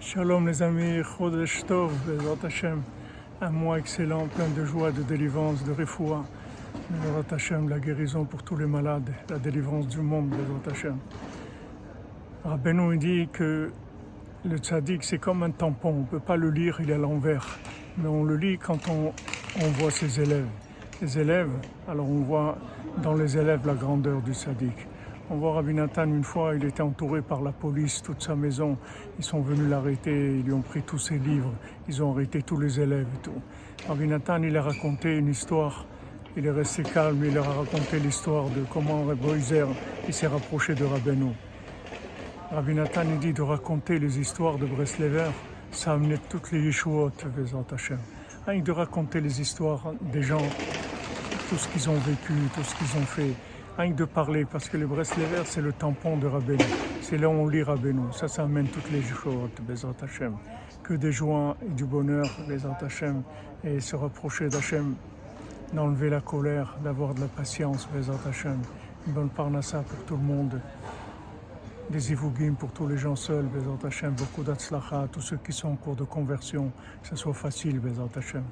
Shalom les amis, Chodesh. Un mois excellent, plein de joie, de délivrance, de refoua. La guérison pour tous les malades, la délivrance du monde, Bezrat Hashem. Dit que le tzaddik c'est comme un tampon, on ne peut pas le lire, il est à l'envers. Mais on le lit quand on, on voit ses élèves. Les élèves, alors on voit dans les élèves la grandeur du tzaddik. On voit Rabbi Nathan une fois, il était entouré par la police, toute sa maison. Ils sont venus l'arrêter, ils lui ont pris tous ses livres, ils ont arrêté tous les élèves et tout. Rabbi Nathan, il a raconté une histoire. Il est resté calme, il leur a raconté l'histoire de comment il s'est rapproché de Rabbeinu. Rabbi Nathan, il dit de raconter les histoires de Breslever, ça a amené toutes les Yeshuot, Bezat Hashem. Que de raconter les histoires des gens, tout ce qu'ils ont vécu, tout ce qu'ils ont fait. Rien que de parler, parce que le Breslever, c'est le tampon de Rabbeinu. C'est là où on lit Rabbeinu. Ça, ça amène toutes les Yeshuot, Bezat Hashem. Que des joies et du bonheur, Bezat Hashem, et se rapprocher d'Hachem, d'enlever la colère, d'avoir de la patience, Bezat Hashem. Une bonne parnassa pour tout le monde des Ivougim pour tous les gens seuls, Bezat Hashem, beaucoup d'Atzlacha, tous ceux qui sont en cours de conversion, que ce soit facile, Bezat Hashem.